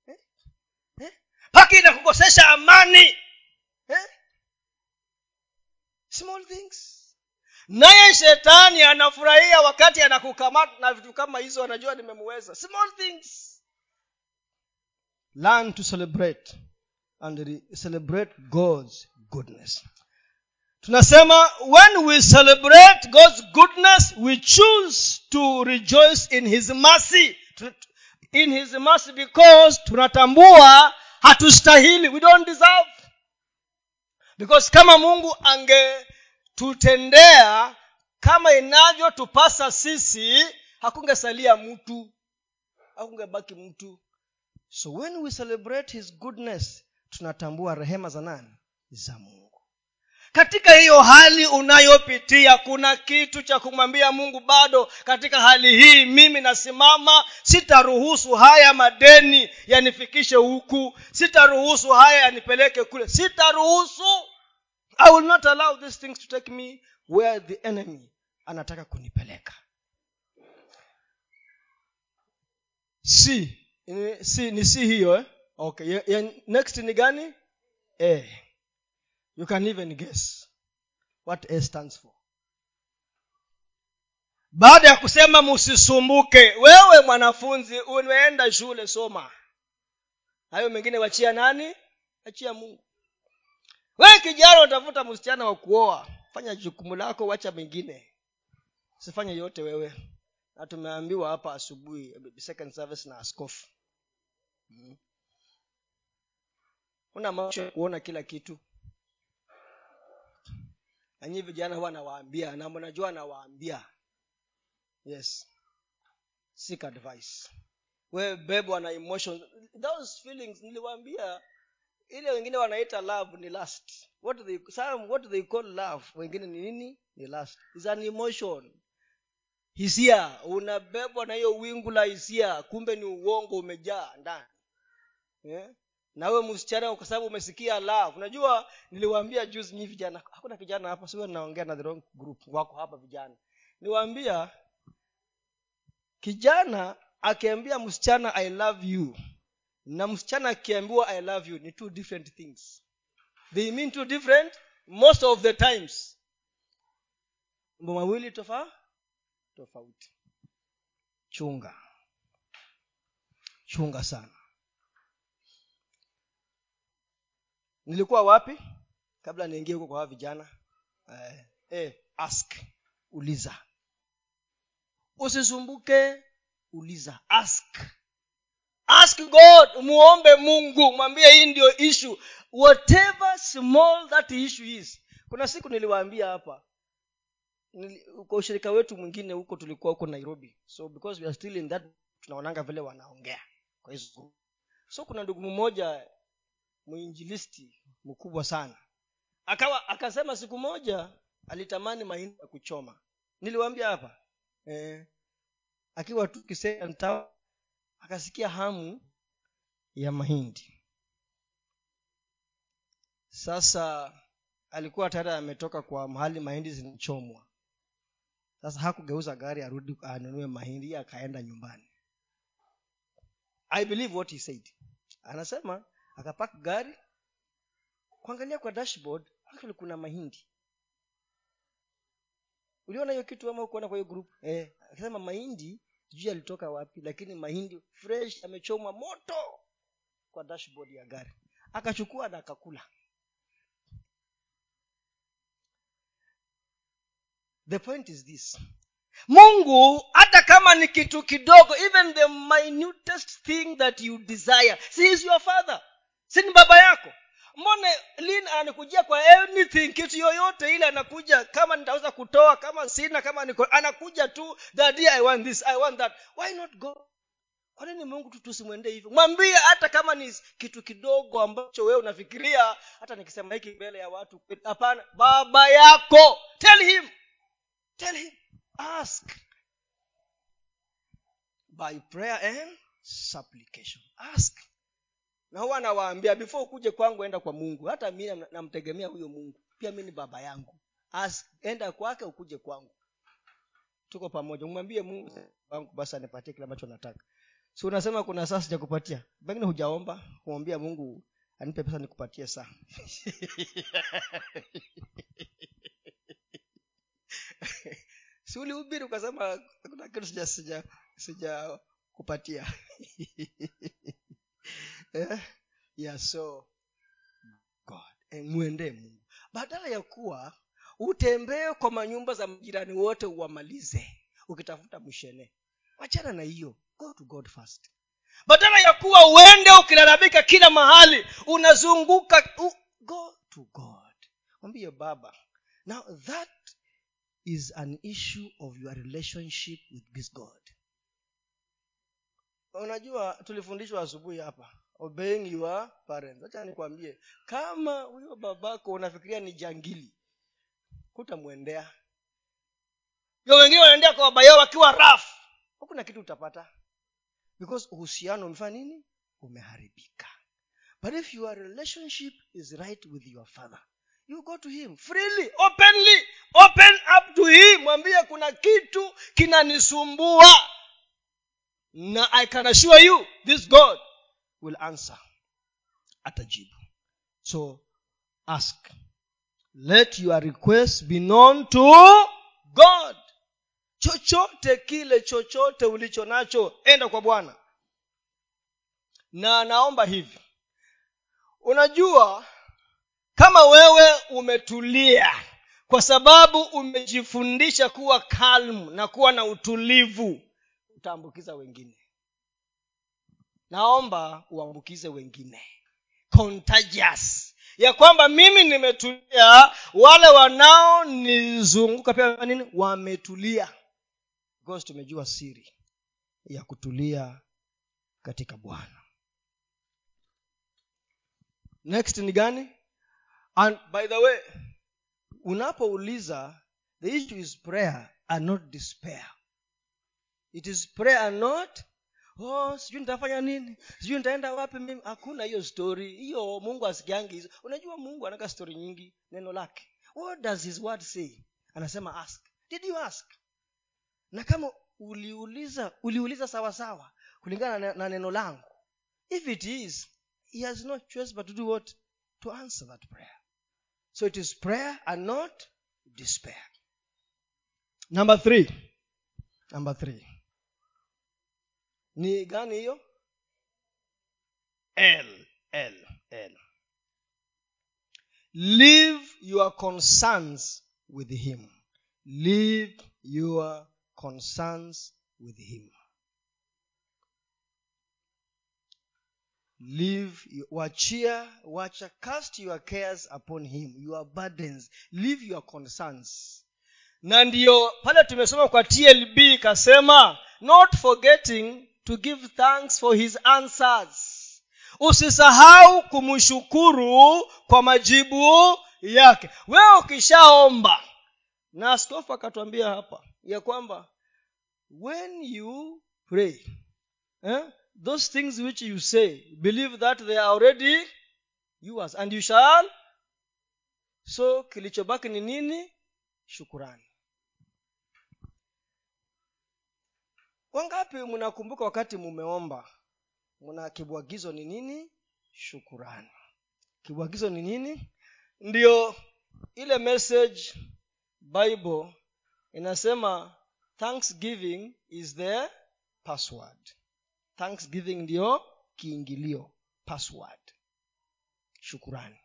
Eh? Eh? paka inakukosesha amani. Eh? small things. Naye shetani anafurahia wakati anakukamata na vitu kama hizo anajua nimemuweza small things. Learn to celebrate and celebrate god's goodness tunasema when we celebrate god's goodness we choose to rejoice in his mercy. In his mercy because tunatambua hatustahili. We don't deserve. Because kama mungu angetutendea kama inavyotupasa sisi hakungesalia mtu hakungebaki mtu. So when we celebrate his goodness tunatambua rehema za nani? Za mungu katika hiyo hali unayopitia kuna kitu cha kumwambia mungu bado katika hali hii mimi nasimama sitaruhusu haya madeni yanifikishe huku sitaruhusu haya yanipeleke kule sitaruhusu. I will not allow these things to take me where the enemy anataka kunipeleka. Si ni- si hiyo eh? okay next ni gani? A you can even guess what a stands for. Baada ya kusema msisumbuke wewe mwanafunzi umeenda shule soma. Hayo mengine wachia nani? Achia mungu. Wewe kijana utafuta msichana wa kuoa. Fanya jukumu lako wacha mengine. Usifanye yote wewe. Na tumeambiwa hapa asubuhi second service na askofu. Hmm. una macho kuona kila kitu nanyi vijana huwa nawaambia na mnajua nawaambia. Yes. Seek advice. Wewe bebwa na emotions. Those feelings niliwaambia ile wengine wanaita love ni last what they, some, what they call love? Wengine ni nini? Ni last is an emotion. Hisia. Unabebwa na hiyo wingu la hisia. Kumbe ni uongo umejaa ndani. Yeah? Na wewe msichana kwa sababu umesikia love unajua niliwaambia juzi nyi vijana hakuna kijana hapa sio naongea na the wrong group wako hapa vijana. Niwaambia kijana akiambia msichana i love you na msichana akiambiwa i love you ni two different things. They mean two different most of the times. Mambo mawili tofa tofauti. Chunga. Chunga sana nilikuwa wapi? Kabla niingie huko kwa hawa vijana. Eh, eh, ask uliza. Usisumbuke uliza. Ask. Ask god muombe mungu mwambie hii ndio issue. Whatever small that issue is. Kuna siku niliwaambia hapa. Kwa ushirika wetu mwingine huko tulikuwa huko nairobi. So because we are still in that tunaonanga vile wanaongea. Kwa hizo. So kuna ndugu mmoja mwinjilisti mkubwa sana. Akawa akasema siku moja alitamani mahindi ya kuchoma. Niliwaambia hapa eh, akiwa tu kisenta akasikia hamu ya mahindi. Sasa alikuwa tayari ametoka kwa mahali mahindi zinachomwa sasa hakugeuza gari arudi anunue mahindi akaenda nyumbani. I believe what he said. Anasema akapak gari kuangalia kwa dashboard actually kuna mahindi. Uliona hiyo kitu ama ukuona kwa hiyo group? Eh, akasema mahindi sijui alitoka wapi lakini mahindi fresh amechomwa moto kwa dashboard ya gari. Akachukua na akakula. The point is this. Mungu hata kama ni kitu kidogo even the minutest thing that you desire si is your father si ni baba yako? Mbone lin anakujia kwa anything kitu yoyote ile anakuja kama nitaweza kutoa kama sina kama niko anakuja tu daddy i want this i want that. Why not go? Kwa nini mungu tu tusimwendee hivyo? Mwambie hata kama ni kitu kidogo ambacho wewe unafikiria hata nikisema hiki mbele ya watu hapana. Baba yako. Tell him. Tell him. Ask. By prayer and supplication. Ask na huwa nawaambia before ukuje kwangu enda kwa mungu. Hata mi nam- namtegemea huyo mungu. Pia mi ni baba yangu. As, enda kwake ukuje kwangu. Tuko pamoja. Umwambie mungu wangu basi anipatie kile ambacho nataka. Si unasema kuna saa sijakupatia? Pengine hujaomba kumwambia mungu anipe pesa nikupatie saa. Si ulihubiri ukasema kuna kitu sija sija sija kupatia eh? ya so god mwendee mungu. Badala ya kuwa utembee kwa manyumba za majirani wote uwamalize ukitafuta mshene. Wachana na hiyo. Go to god first. Badala ya kuwa uende ukilalamika kila mahali unazunguka u, go to god. Mwambie baba now that is an issue of your relationship with this god. Unajua tulifundishwa asubuhi hapa obeying your parents. Acha nikwambie kama huyo babako unafikiria ni jangili hutamwendea. Yo wengine wanaendea kwa baba yao wakiwa rafu hakuna kitu utapata. Because uhusiano umefanya nini? Umeharibika. But if your relationship is right with your father you go to him freely openly open up to him. Mwambie kuna kitu kinanisumbua. Na i can assure you this god will answer atajibu so ask. Let your request be known to god. Chochote kile chochote ulicho nacho enda kwa bwana. Na naomba hivi. Unajua kama wewe umetulia kwa sababu umejifundisha kuwa kalmu na kuwa na utulivu utaambukiza wengine naomba uambukize wengine. Contagious. Ya kwamba mimi nimetulia wale wanaonizunguka pia nini wametulia. Because tumejua siri ya kutulia katika bwana. Next ni gani? And by the way unapouliza the issue is prayer and not despair. It is prayer not oh sijui nitafanya nini? Sijui nitaenda wapi mimi? Hakuna hiyo story. Hiyo mungu asikiangi hizo. Unajua mungu anaka story nyingi neno lake. What does his word say? Anasema ask. Did you ask? Na kama uliuliza uliuliza sawasawa sawa kulingana na, na neno langu. If it is he has no choice but to do what? To answer that prayer. So it is prayer and not despair. Number three. Number three ni gani hiyo? L l l. Leave your concerns with him. Leave your concerns with him. Leave wachia wacha cast your cares upon him your burdens. Leave your concerns. Na ndiyo pale tumesoma kwa tlb ikasema not forgetting to give thanks for his answers. Usisahau kumshukuru kwa majibu yake. Wewe ukishaomba na askofu akatwambia hapa ya kwamba when you pray eh, those things which you say believe that they are already yours and you shall. So kilichobaki ni nini? Shukurani wangapi mnakumbuka wakati mumeomba? Mna kibwagizo ni nini? Shukurani. Kibwagizo ni nini? Ndio ile message bible inasema thanksgiving is the password. Thanksgiving ndiyo kiingilio password. Shukurani.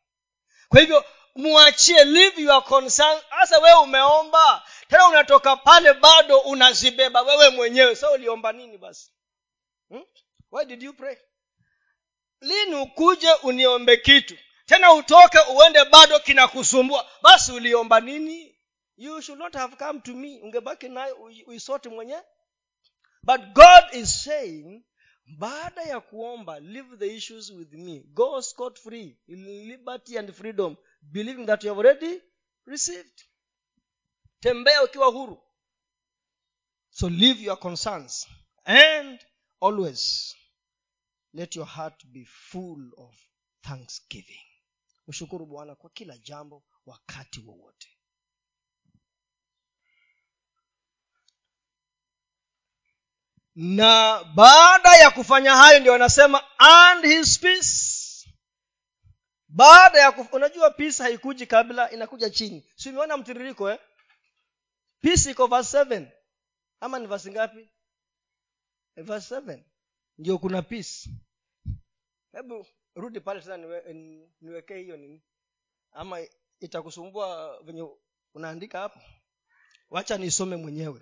Kwa hivyo muachie leave your concern. Hasa wewe umeomba tena unatoka pale bado unazibeba wewe mwenyewe. Sa uliomba nini basi? Hmm? why did you pray? Lini ukuje uniombe kitu? Tena utoke uende bado kinakusumbua. Basi uliomba nini? You should not have come to me. Ungebaki nayo uisote mwenyewe but god is saying baada ya kuomba leave the issues with me. Go scot free liberty and freedom believing that you have already received. Tembea ukiwa huru. So leave your concerns. And always let your heart be full of thanksgiving. Mshukuru bwana kwa kila jambo wakati wowote. Na baada ya kufanya hayo ndio anasema and his peace baada ya kuf... unajua peace haikuji kabla inakuja chini. Si umeona mtiririko eh? peace iko verse 7 ama ni vasi ngapi? Verse 7 ndio kuna peace. Hebu rudi pale tena niwe, ni- niwekee hiyo nini? Ama itakusumbua venye unaandika hapo. Wacha nisome mwenyewe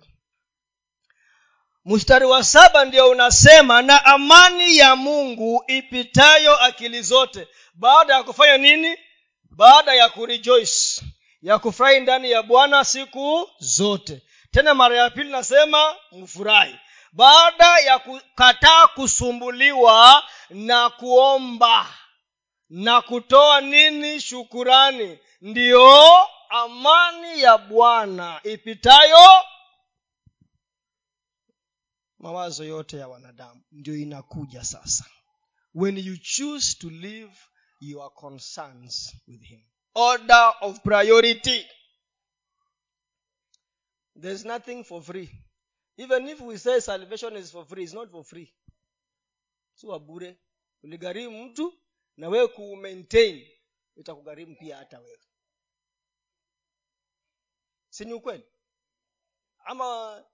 mstari wa saba ndio unasema na amani ya mungu ipitayo akili zote. Baada ya kufanya nini? Baada ya kurejoice ya kufurahi ndani ya bwana siku zote. Tena mara ya pili nasema mfurahi. Baada ya kukataa kusumbuliwa na kuomba na kutoa nini? Shukurani. Ndiyo amani ya bwana ipitayo mawazo yote ya wanadamu. Ndio inakuja sasa. When you choose to live your concerns with him. Order of priority. There's nothing for free. Even if we say salvation is for free it's not for free. Si bure. Uligharimu mtu na wewe kuumaintain itakugharimu pia hata wewe. Si ni ukweli? Ama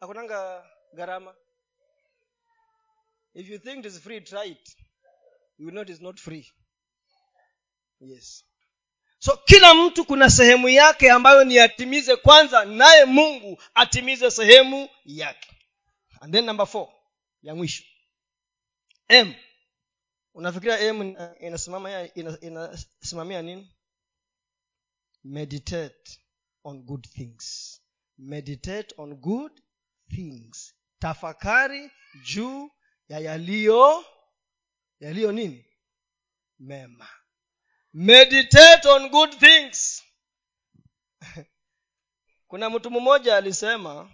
hakunanga gharama if you think it is free try it. You know it is not free. Yes. So kila mtu kuna sehemu yake ambayo ni atimize kwanza naye mungu atimize sehemu yake. And then number four ya mwisho. M. Unafikiria m ina- inasimama ya- ina- inasimamia nini? Meditate on good things. Meditate on good things tafakari juu ya yaliyo yaliyo nini? Mema. Meditate on good things. Kuna mtu mmoja alisema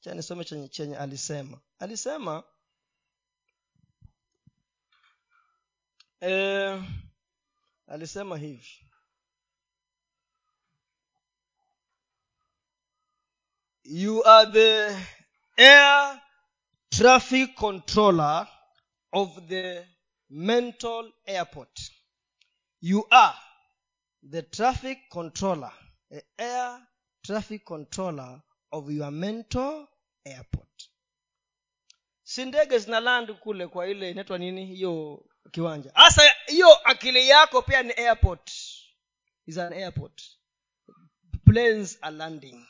cha nisome chenye, chenye alisema. Alisema eh, alisema hivi. You are the air traffic controller of the mental airport. You are the traffic controller the air traffic controller of your mental airport. Si ndege zina land kule kwa ile inaitwa nini? Hiyo kiwanja. Hasa hiyo akili yako pia ni airport. Is an airport. Planes are landing.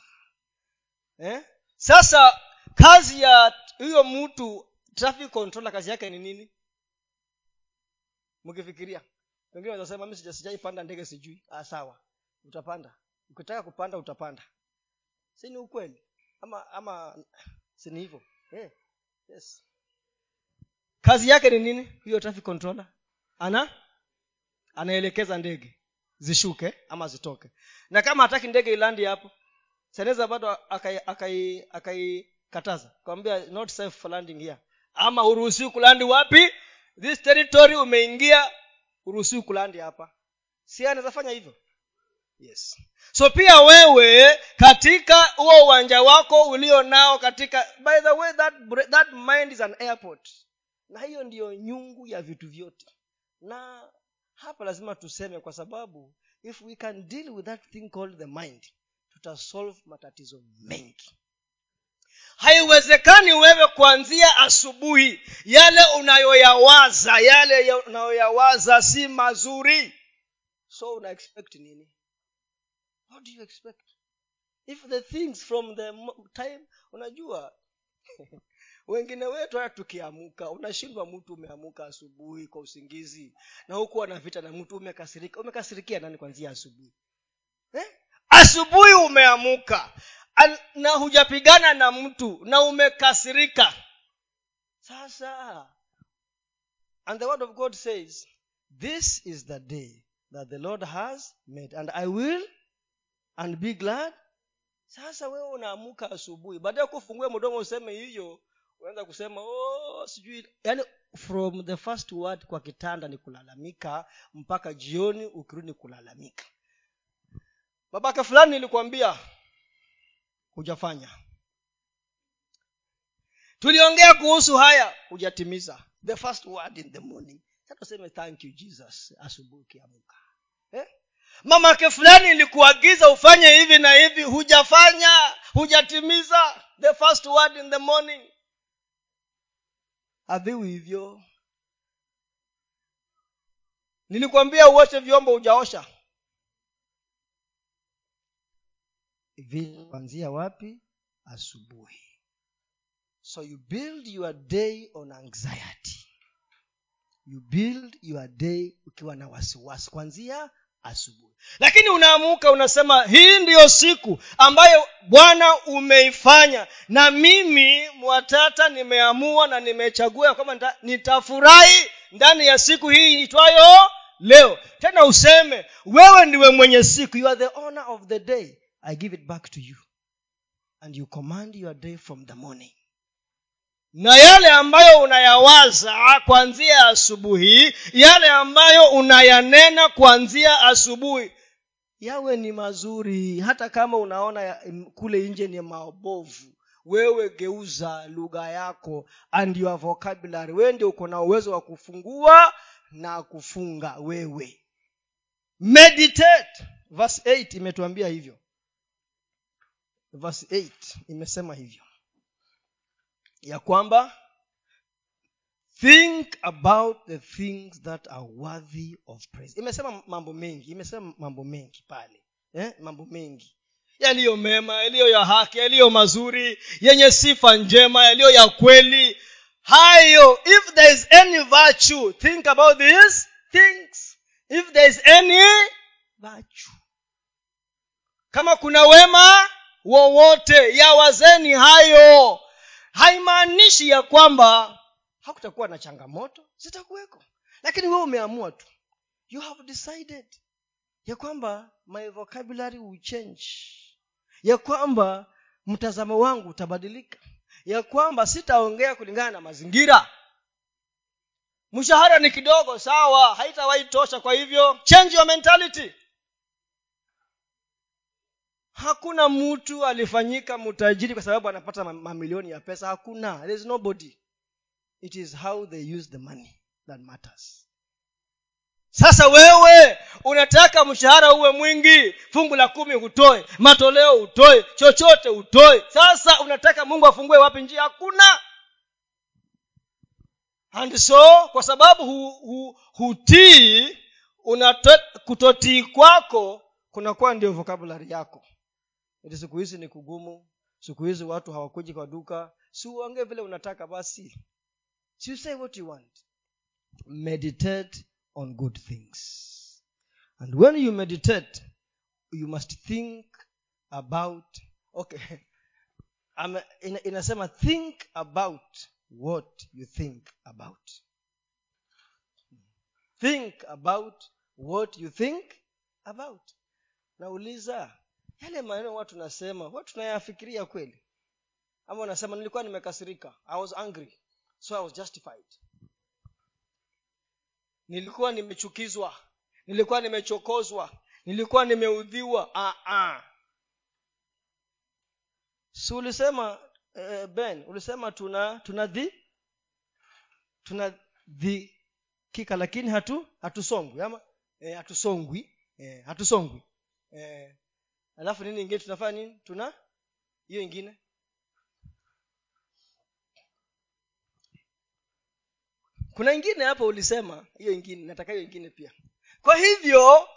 Eh? sasa kazi ya huyo mtu traffic controller kazi yake ni nini? Mkifikiria. Wengine wanasema mi sijaipanda ndege sijui. Ah, sawa. Utapanda. Ukitaka kupanda utapanda. Si ni ukweli? Ama ama si ni hivyo? Eh, yes. Kazi yake ni nini hiyo traffic controller? Ana anaelekeza ndege. Zishuke ama zitoke. Na kama hataki ndege ilandi hapo seneza bado akai akai, akai kataza. kwambia not safe for landing here. Ama uruhusiwi kulandi wapi? This territory umeingia uruhusiwi kulandi hapa. Si anaweza fanya hivyo? Yes. So pia wewe katika huo uwanja wako ulio nao katika by the way that, that mind is an airport. Na hiyo ndiyo nyungu ya vitu vyote. Na hapa lazima tuseme kwa sababu if we can deal with that thing called the mind tutasolve matatizo mengi haiwezekani wewe kuanzia asubuhi yale unayoyawaza yale ya- unayoyawaza si mazuri. So una expect nini? What do you expect? If the things from the time unajua wengine wetu hata tukiamuka unashindwa mtu umeamuka asubuhi kwa usingizi na huku ana vita na mtu umekasirika umekasirikia nani kwanzia asubuhi? Eh? Asubuhi umeamuka na hujapigana na mtu na umekasirika. Sasa and the word of god says this is the day that the lord has made and i will and be glad. Sasa wewe unaamuka asubuhi. Baada ya kufungue mdomo useme hiyo unaanza kusema oh, sijui. Yani from the first word kwa kitanda ni kulalamika mpaka jioni ukirudi kulalamika babake fulani nilikwambia hujafanya. Tuliongea kuhusu haya hujatimiza. The first word in the morning. Tuseme thank you jesus asubuhi eh? mamake fulani ilikuagiza ufanye hivi na hivi hujafanya hujatimiza. The first word in the morning. Haviwi hivyo. Nilikwambia uoshe vyombo hujaosha kuanzia wapi? Asubuhi. So you build your day on anxiety. You build your day ukiwa na wasiwasi kwanzia asubuhi. Lakini unaamuka unasema hii ndiyo siku ambayo bwana umeifanya na mimi mwatata nimeamua na nimechagua ya kwamba nitafurahi ndani ya siku hii itwayo leo. Tena useme wewe ndiwe mwenye siku. You are the owner of the day i give it back to you. And you command your day from the morning. Na yale ambayo unayawaza kuanzia asubuhi yale ambayo unayanena kuanzia asubuhi yawe ni mazuri. Hata kama unaona kule nje ni mabovu wewe geuza lugha yako and your vocabulary. Wewe ndio uko na uwezo wa kufungua na kufunga wewe. Meditate. Verse 8 imetuambia hivyo verse 8 imesema hivyo. Ya kwamba think about the things that are worthy of praise. Imesema mambo mengi imesema mambo mengi pale eh? mambo mengi. Yaliyo mema yaliyo ya haki yaliyo mazuri yenye sifa njema yaliyo ya kweli. Hayo if there is any virtue think about these things. If there is any virtue. Kama kuna wema wowote yawazeni hayo. Haimaanishi ya kwamba hakutakuwa na changamoto zitakuweko. Lakini wewe umeamua tu. You have decided ya kwamba my vocabulary will change. Ya kwamba mtazamo wangu utabadilika. Ya kwamba sitaongea kulingana na mazingira. Mshahara ni kidogo sawa haitawahi tosha. Kwa hivyo change your mentality hakuna mtu alifanyika mtajiri kwa sababu anapata mamilioni ya pesa. Hakuna. There is nobody. It is how they use the money that matters. Sasa wewe unataka mshahara uwe mwingi fungu la kumi hutoe matoleo utoe chochote utoe. Sasa unataka mungu afungue wapi njia? Hakuna. And so kwa sababu hu, hu, hutii kutotii kwako kunakuwa ndio vocabulary yako ili siku hizi ni kugumu. Siku hizi watu hawakuji kwa duka. Si uongee vile unataka basi. Si you say what you want. Meditate on good things. And when you meditate you must think about okay ina, inasema think about what you think about. Think about what you think about. Nauliza yale maneno watu nasema watu tunayafikiria kweli. Ama unasema nilikuwa nimekasirika. I was angry. So i was justified. Nilikuwa nimechukizwa. Nilikuwa nimechokozwa. Nilikuwa nimeudhiwa. Ah, ah. si ulisema eh, ben ulisema tuna tuna dhi tuna dhikika lakini hatu hatusongwi. Ama eh, hatusongwi. Eh, hatusongwi. Eh, alafu nini ingine tunafanya nini? Tuna hiyo ingine. Kuna ingine hapo ulisema hiyo ingine nataka hiyo ingine pia. Kwa hivyo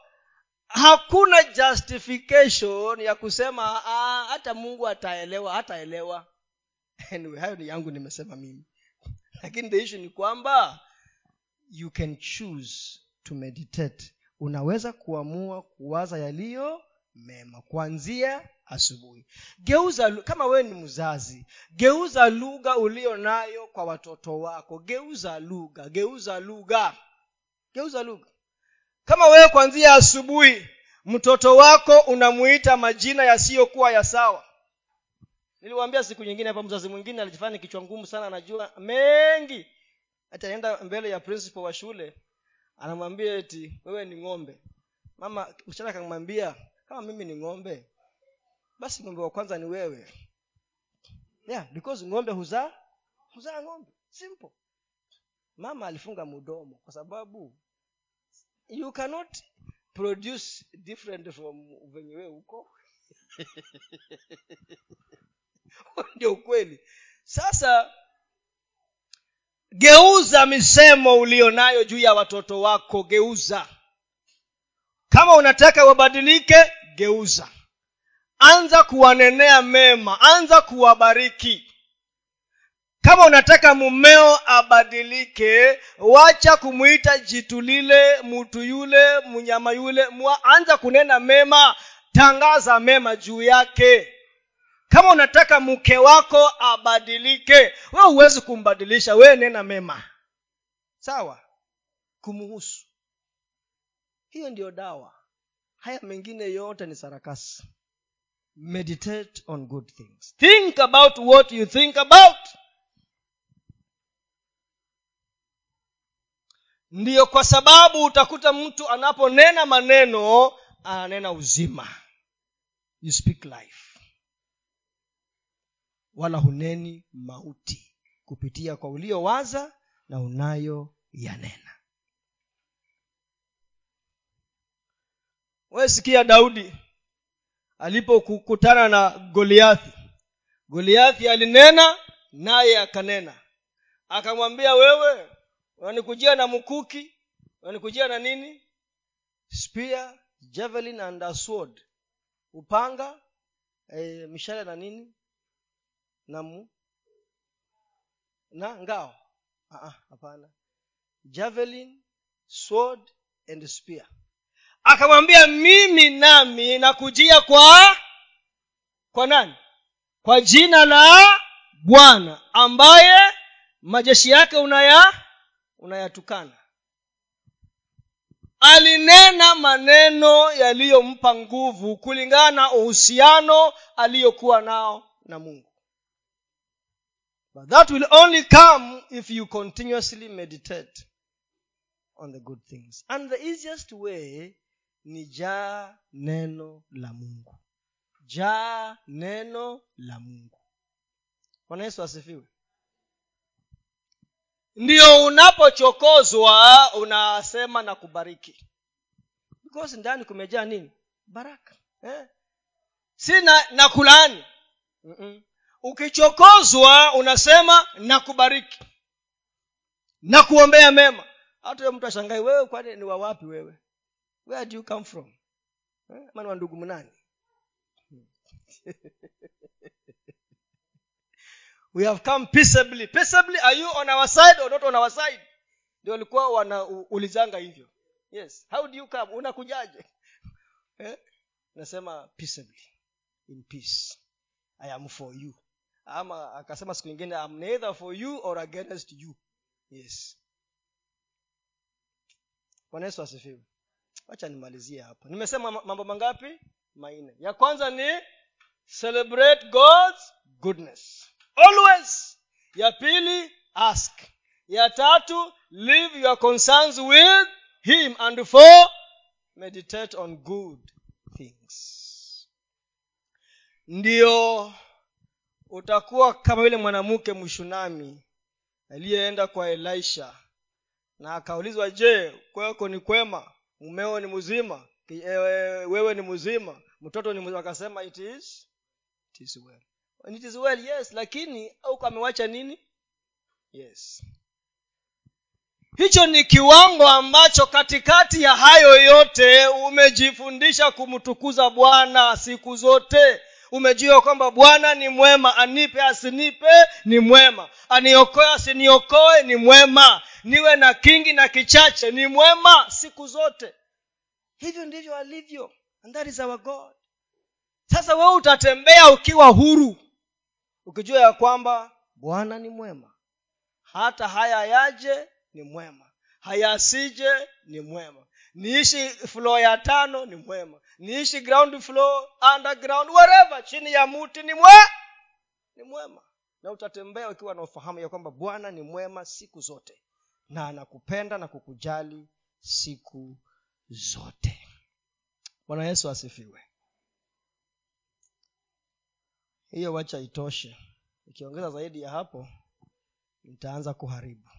hakuna justification ya kusema ah, hata mungu ataelewa hataelewa. Anyway hayo ni yangu nimesema mimi. Lakini the issue ni kwamba you can choose to meditate. Unaweza kuamua kuwaza yaliyo mema kuanzia asubuhi. Geuza kama wewe ni mzazi geuza lugha ulio nayo kwa watoto wako. Geuza lugha geuza lugha geuza lugha. Kama wewe kuanzia asubuhi mtoto wako unamuita majina yasiyokuwa ya sawa. Niliwaambia siku nyingine hapa mzazi mwingine alijifanya kichwa ngumu sana anajua mengi. Ataenda mbele ya principal wa shule anamwambia eti wewe ni ng'ombe. Mama msichana akamwambia kama mimi ni ng'ombe basi ng'ombe wa kwanza ni wewe. Yeah because ng'ombe huzaa huzaa ng'ombe. Simple. Mama alifunga mdomo kwa sababu you cannot produce different from venye wee huko ndio ukweli. Sasa geuza misemo ulionayo juu ya watoto wako geuza kama unataka wabadilike geuza. Anza kuwanenea mema anza kuwabariki. Kama unataka mumeo abadilike wacha kumwita jitu lile mtu yule mnyama yule Mwa, anza kunena mema tangaza mema juu yake. Kama unataka mke wako abadilike we huwezi kumbadilisha we nena mema. Sawa? Kumuhusu hiyo ndiyo dawa. Haya mengine yote ni sarakasi. Meditate on good things. Think about what you think about. Ndiyo kwa sababu utakuta mtu anaponena maneno ananena uzima. You speak life. Wala huneni mauti kupitia kwa uliowaza na unayo wesikia daudi alipokutana na goliathi. Goliathi alinena naye akanena. Akamwambia wewe unanikujia na mkuki unanikujia na nini? Spear javelin and a sword. Upanga e, mishale na nini? Na mu na ngao. Hapana. Javelin sword and spear akamwambia mimi nami nakujia kwa kwa nani? Kwa jina la bwana ambaye majeshi yake unaya unayatukana. Alinena maneno yaliyompa nguvu kulingana na uhusiano aliyokuwa nao na mungu. But that will only come if you continuously meditate on the good things. And the easiest way ni jaa neno la mungu. Jaa neno la mungu. Bwana yesu asifiwe. Ndio unapochokozwa unasema na kubariki. Because ndani kumejaa nini? Baraka eh? si na, na kulaani. Mm-mm. ukichokozwa unasema na kubariki. Na kuombea mema. Hata huyo mtu ashangai wewe kwani ni wawapi wewe where do you come from? Eh? mani wa ndugu mnani? We have come peaceably. Peaceably are you on our side or not on our side? Ndio walikuwa wanaulizanga hivyo. Yes. How do you come? Unakujaje? Eh? nasema peaceably. In peace. I am for you. Ama akasema siku nyingine am neither for you or against you. Yes. Bwana yesu asifiwe wacha nimalizie hapa nimesema mambo mangapi? Manne. Ya kwanza ni celebrate god's goodness. Always. Ya pili ask. Ya tatu leave your concerns with him and for meditate on good things. Ndio utakuwa kama yule mwanamke mshunami aliyeenda kwa elisha na akaulizwa je kwako ni kwema mumeo ni mzima wewe ni mzima mtoto ni mzima. Akasema it is, it is well. It is well yes lakini au amewacha nini? Yes. Hicho ni kiwango ambacho katikati ya hayo yote umejifundisha kumtukuza bwana siku zote. Umejua kwamba bwana ni mwema anipe asinipe ni mwema. Aniokoe asiniokoe ni mwema niwe na kingi na kichache ni mwema siku zote. Hivyo ndivyo alivyo and that is our god. Sasa wewe utatembea ukiwa huru ukijua ya kwamba bwana ni mwema. Hata haya yaje ni mwema. Hayasije ni mwema. Niishi floor ya tano ni mwema. Niishi ground floor underground wherever chini ya muti ni mwe ni mwema. Na utatembea ukiwa na ufahamu ya kwamba bwana ni mwema siku zote na anakupenda na kukujali siku zote. Bwana yesu asifiwe. Hiyo wacha itoshe. Ikiongeza zaidi ya hapo nitaanza kuharibu